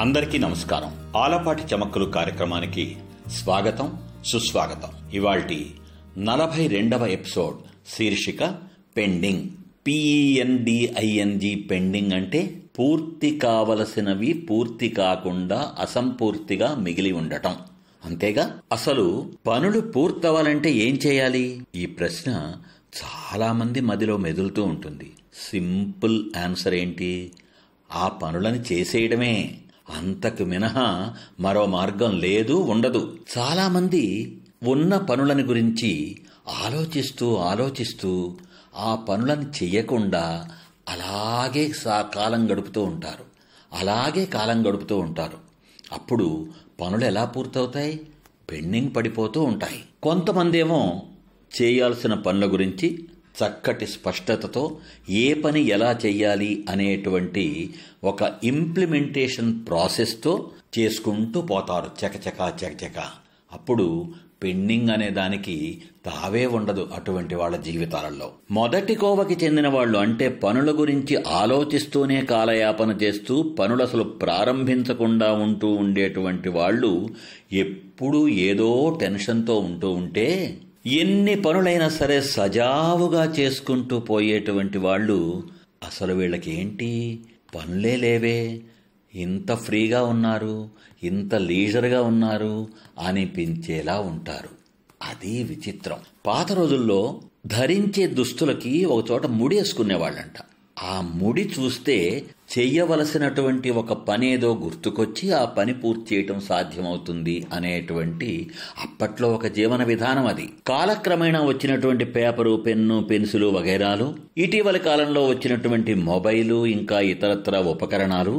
అందరికీ నమస్కారం. ఆలపాటి చమక్కులు కార్యక్రమానికి స్వాగతం సుస్వాగతం. ఇవాల్టి నలభై రెండవ ఎపిసోడ్ శీర్షిక పెండింగ్. పిఈఎన్డిఐఎన్జి పెండింగ్ అంటే పూర్తి కావలసినవి పూర్తి కాకుండా అసంపూర్తిగా మిగిలి ఉండటం. అంతేగా? అసలు పనులు పూర్తవ్వాలంటే ఏం చేయాలి? ఈ ప్రశ్న చాలా మంది మదిలో మెదులుతూ ఉంటుంది. సింపుల్ ఆన్సర్ ఏంటి? ఆ పనులను చేసేయడమే. అంతకు మినహా మరో మార్గం లేదు ఉండదు. చాలామంది ఉన్న పనులని గురించి ఆలోచిస్తూ ఆలోచిస్తూ ఆ పనులను చెయ్యకుండా అలాగే సా కాలం గడుపుతూ ఉంటారు. అలాగే కాలం గడుపుతూ ఉంటారు. అప్పుడు పనులు ఎలా పూర్తవుతాయి? పెండింగ్ పడిపోతూ ఉంటాయి. కొంతమంది ఏమో చేయాల్సిన పనుల గురించి చక్కటి స్పష్టతతో ఏ పని ఎలా చేయాలి అనేటువంటి ఒక ఇంప్లిమెంటేషన్ ప్రాసెస్తో చేసుకుంటూ పోతారు. చకచకా చకచక. అప్పుడు పెండింగ్ అనే దానికి తావే ఉండదు అటువంటి వాళ్ళ జీవితాలలో. మొదటి కోవకి చెందిన వాళ్ళు అంటే పనుల గురించి ఆలోచిస్తూనే కాలయాపన చేస్తూ పనులు అసలు ప్రారంభించకుండా ఉంటూ ఉండేటువంటి వాళ్ళు ఎప్పుడూ ఏదో టెన్షన్తో ఉంటూ ఉంటే ఎన్ని పనులైనా సరే సజావుగా చేసుకుంటూ పోయేటువంటి వాళ్ళు అసలు వీళ్ళకి ఏంటి పనులే లేవే. ఇంత ఫ్రీగా ఉన్నారు ఇంత లీజర్గా ఉన్నారు అనిపించేలా ఉంటారు. అది విచిత్రం. పాత రోజుల్లో ధరించే దుస్తులకి ఒకచోట ముడి వేసుకునేవాళ్ళంట. ఆ ముడి చూస్తే చెయ్యవలసినటువంటి ఒక పని ఏదో గుర్తుకొచ్చి ఆ పని పూర్తి చేయటం సాధ్యమవుతుంది అనేటువంటి అప్పట్లో ఒక జీవన విధానం అది. కాలక్రమేణా వచ్చినటువంటి పేపరు పెన్ను పెన్సిలు వగైరాలు ఇటీవల కాలంలో వచ్చినటువంటి మొబైలు ఇంకా ఇతరత్ర ఉపకరణాలు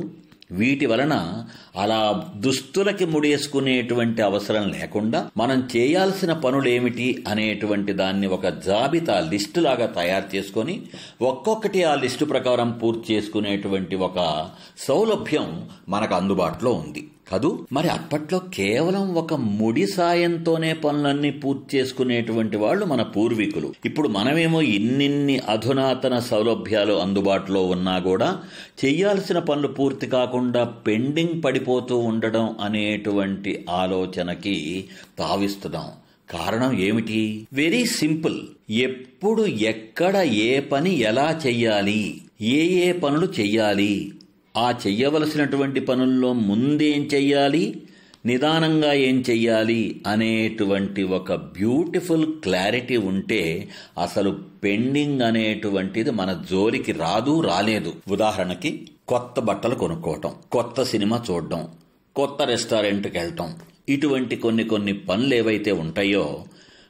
వీటి వలన అలా దుస్తులకి ముడేసుకునేటువంటి అవసరం లేకుండా మనం చేయాల్సిన పనులేమిటి అనేటువంటి దాన్ని ఒక జాబితా లిస్టు లాగా తయారు చేసుకొని ఒక్కొక్కటి ఆ లిస్టు ప్రకారం పూర్తి చేసుకునేటువంటి ఒక సౌలభ్యం మనకు అందుబాటులో ఉంది. కదూ మరి అప్పట్లో కేవలం ఒక ముడి సాయంతోనే పనులన్నీ పూర్తి చేసుకునేటువంటి వాళ్ళు మన పూర్వీకులు. ఇప్పుడు మనమేమో ఇన్నిన్ని అధునాతన సౌలభ్యాలు అందుబాటులో ఉన్నా కూడా చెయ్యాల్సిన పనులు పూర్తి కాకుండా పెండింగ్ పడిపోతూ ఉండడం అనేటువంటి ఆలోచనకి తావిస్తున్నాం. కారణం ఏమిటి? Very simple. ఎప్పుడు ఎక్కడ ఏ పని ఎలా చెయ్యాలి? ఏ ఏ పనులు చెయ్యాలి? ఆ చెయ్యవలసినటువంటి పనుల్లో ముందేం చెయ్యాలి? నిదానంగా ఏం చెయ్యాలి? అనేటువంటి ఒక బ్యూటిఫుల్ క్లారిటీ ఉంటే అసలు పెండింగ్ అనేటువంటిది మన జోలికి రాదు రాలేదు. ఉదాహరణకి కొత్త బట్టలు కొనుక్కోవటం కొత్త సినిమా చూడటం కొత్త రెస్టారెంట్కి వెళ్ళటం ఇటువంటి కొన్ని కొన్ని పనులు ఏవైతే ఉంటాయో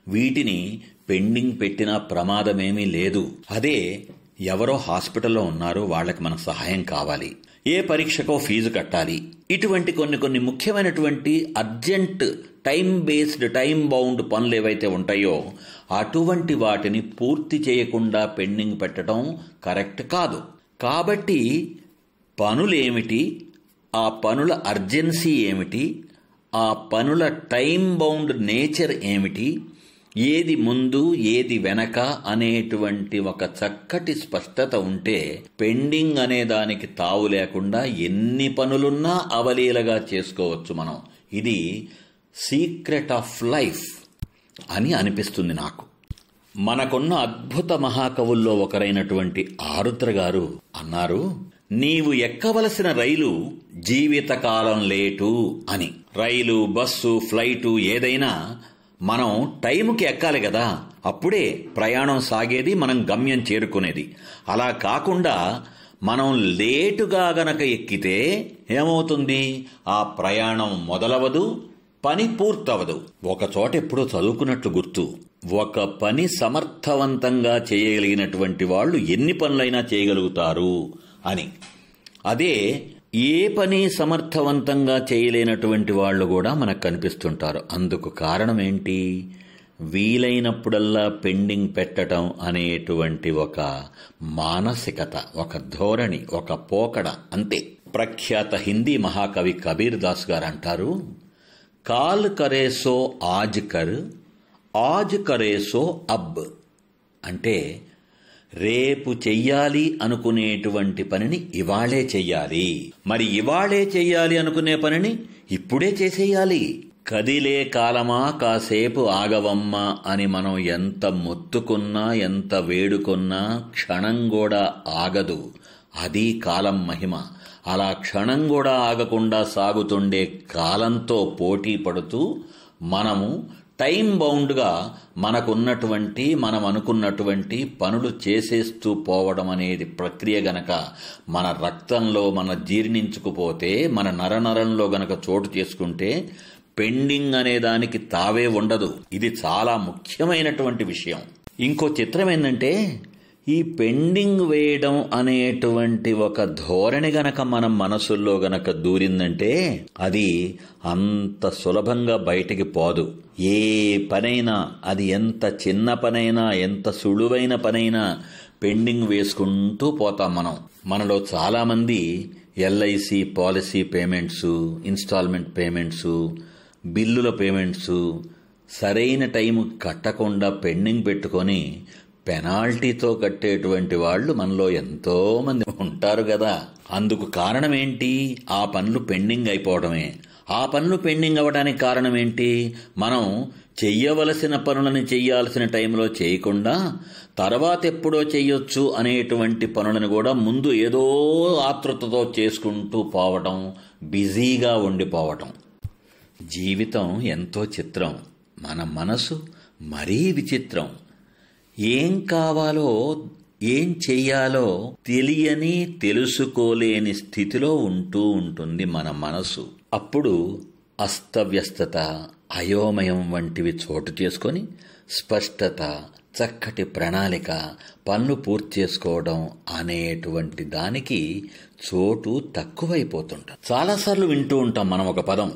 వీటిని పెండింగ్ పెట్టిన ప్రమాదమేమీ లేదు. అదే ఎవరో హాస్పిటల్లో ఉన్నారో వాళ్ళకి మన సహాయం కావాలి. ఏ పరీక్షకో ఫీజు కట్టాలి. ఇటువంటి కొన్ని కొన్ని ముఖ్యమైనటువంటి urgent time based time bound పనులు ఏవైతే ఉంటాయో అటువంటి వాటిని పూర్తి చేయకుండా పెండింగ్ పెట్టడం కరెక్ట్ కాదు. కాబట్టి పనులేమిటి? ఆ పనుల అర్జెన్సీ ఏమిటి? ఆ పనుల టైం బౌండ్ నేచర్ ఏమిటి? ఏది ముందు ఏది వెనక అనేటువంటి ఒక చక్కటి స్పష్టత ఉంటే పెండింగ్ అనే దానికి తావు లేకుండా ఎన్ని పనులున్నా అవలీలగా చేసుకోవచ్చు మనం. ఇది సీక్రెట్ ఆఫ్ లైఫ్ అని అనిపిస్తుంది నాకు. మనకున్న అద్భుత మహాకవుల్లో ఒకరైనటువంటి ఆరుద్ర గారు అన్నారు నీవు ఎక్కవలసిన రైలు జీవితకాలం లేటు అని. రైలు బస్సు ఫ్లైటు ఏదైనా మనం టైంకి ఎక్కాలి కదా. అప్పుడే ప్రయాణం సాగేది మనం గమ్యం చేరుకునేది. అలా కాకుండా మనం లేటుగా గనక ఎక్కితే ఏమవుతుంది? ఆ ప్రయాణం మొదలవదు పని పూర్తవదు. ఒక చోట ఎప్పుడో చదువుకున్నట్లు గుర్తు. ఒక పని సమర్థవంతంగా చేయగలిగినటువంటి వాళ్ళు ఎన్ని పనులైనా చేయగలుగుతారు అని. అదే ఏ పని సమర్థవంతంగా చేయలేనటువంటి వాళ్ళు కూడా మనకు కనిపిస్తుంటారు. అందుకు కారణం ఏంటి? వీలైనప్పుడల్లా పెండింగ్ పెట్టడం అనేటువంటి ఒక మానసికత ఒక ధోరణి ఒక పోకడ అంతే. ప్రఖ్యాత హిందీ మహాకవి కబీర్ దాస్ గారు అంటారు కాల్ కరేసో ఆజ్ కర్ ఆజ్ కరేసో అబ్. అంటే రేపు చెయ్యాలి అనుకునేటువంటి పనిని ఇవాళే చెయ్యాలి. మరి ఇవాళే చెయ్యాలి అనుకునే పనిని ఇప్పుడే చేసేయాలి. కదిలే కాలమా కాసేపు ఆగవమ్మా అని మనం ఎంత మొత్తుకున్నా ఎంత వేడుకున్నా క్షణం కూడా ఆగదు. అది కాలం మహిమ. అలా క్షణం కూడా ఆగకుండా సాగుతుండే కాలంతో పోటీ పడుతూ మనము టైం బౌండ్గా మనకున్నటువంటి మనం అనుకున్నటువంటి పనులు చేసేస్తూ పోవడం అనేది ప్రక్రియ గనక మన రక్తంలో మన జీర్ణించుకుపోతే మన నరనరంలో గనక చోటు చేసుకుంటే పెండింగ్ అనే దానికి తావే ఉండదు. ఇది చాలా ముఖ్యమైనటువంటి విషయం. ఇంకో చిత్రం ఏంటంటే ఈ పెండింగ్ వేయడం అనేటువంటి ఒక ధోరణి గనక మనం మనసుల్లో గనక దూరిందంటే అది అంత సులభంగా బయటికి పోదు. ఏ పనైనా అది ఎంత చిన్న పనైనా ఎంత సులువైన పనైనా పెండింగ్ వేసుకుంటూ పోతాం మనం. మనలో చాలామంది LIC policy payments installment payments బిల్లుల పేమెంట్స్ సరైన టైం కట్టకుండా పెండింగ్ పెట్టుకొని పెనాల్టీతో కట్టేటువంటి వాళ్ళు మనలో ఎంతో మంది ఉంటారు కదా అందుకు కారణం ఏంటి ఆ పనులు పెండింగ్ అయిపోవడమే. ఆ పనులు పెండింగ్ అవ్వడానికి కారణం ఏంటి మనం చెయ్యవలసిన పనులను చెయ్యాల్సిన టైంలో చేయకుండా తర్వాత ఎప్పుడో చెయ్యొచ్చు అనేటువంటి పనులను కూడా ముందు ఏదో ఆతృతతో చేసుకుంటూ పోవటం బిజీగా ఉండిపోవటం. జీవితం ఎంతో చిత్రం. మన మనసు మరీ విచిత్రం. ఏం కావాలో ఏం చెయ్యాలో తెలియని తెలుసుకోలేని స్థితిలో ఉంటూ ఉంటుంది మన మనసు. అప్పుడు అస్తవ్యస్తత అయోమయం వంటివి చోటు చేసుకొని స్పష్టత చక్కటి ప్రణాళిక పనులు పూర్తి చేసుకోవడం అనేటువంటి దానికి చోటు తక్కువైపోతుంటాం చాలాసార్లు వింటూ ఉంటాం మనం ఒక పదం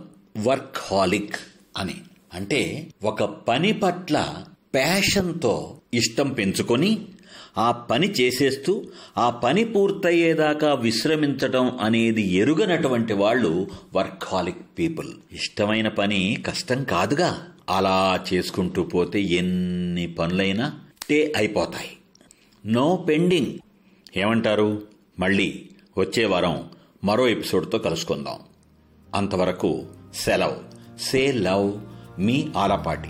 వర్క్ హాలిక్ అని. అంటే ఒక పని పట్ల ప్యాషన్తో ఇష్టం పెంచుకొని ఆ పని చేసేస్తూ ఆ పని పూర్తయ్యేదాకా విశ్రమించటం అనేది ఎరుగనటువంటి వాళ్ళు వర్కాలిక్ పీపుల్. ఇష్టమైన పని కష్టం కాదుగా. అలా చేసుకుంటూ పోతే ఎన్ని పనులైనా టే అయిపోతాయి. No pending. ఏమంటారు? మళ్ళీ వచ్చే వారం మరో ఎపిసోడ్తో కలుసుకుందాం. అంతవరకు సెలవ్. సే లవ్ మీ ఆలపాటి.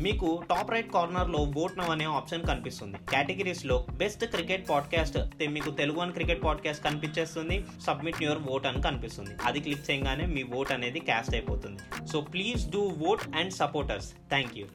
మీకు టాప్ రైట్ కార్నర్లో ఓట్ నవ్ అనే ఆప్షన్ కనిపిస్తుంది. కేటగిరీస్లో బెస్ట్ క్రికెట్ పాడ్కాస్ట్ మీకు తెలుగు అని క్రికెట్ పాడ్కాస్ట్ కనిపించేస్తుంది. సబ్మిట్ యువర్ ఓట్ అని కనిపిస్తుంది. అది క్లిక్ చేయగానే మీ ఓట్ అనేది క్యాస్ట్ అయిపోతుంది. So please do vote and supporters thank you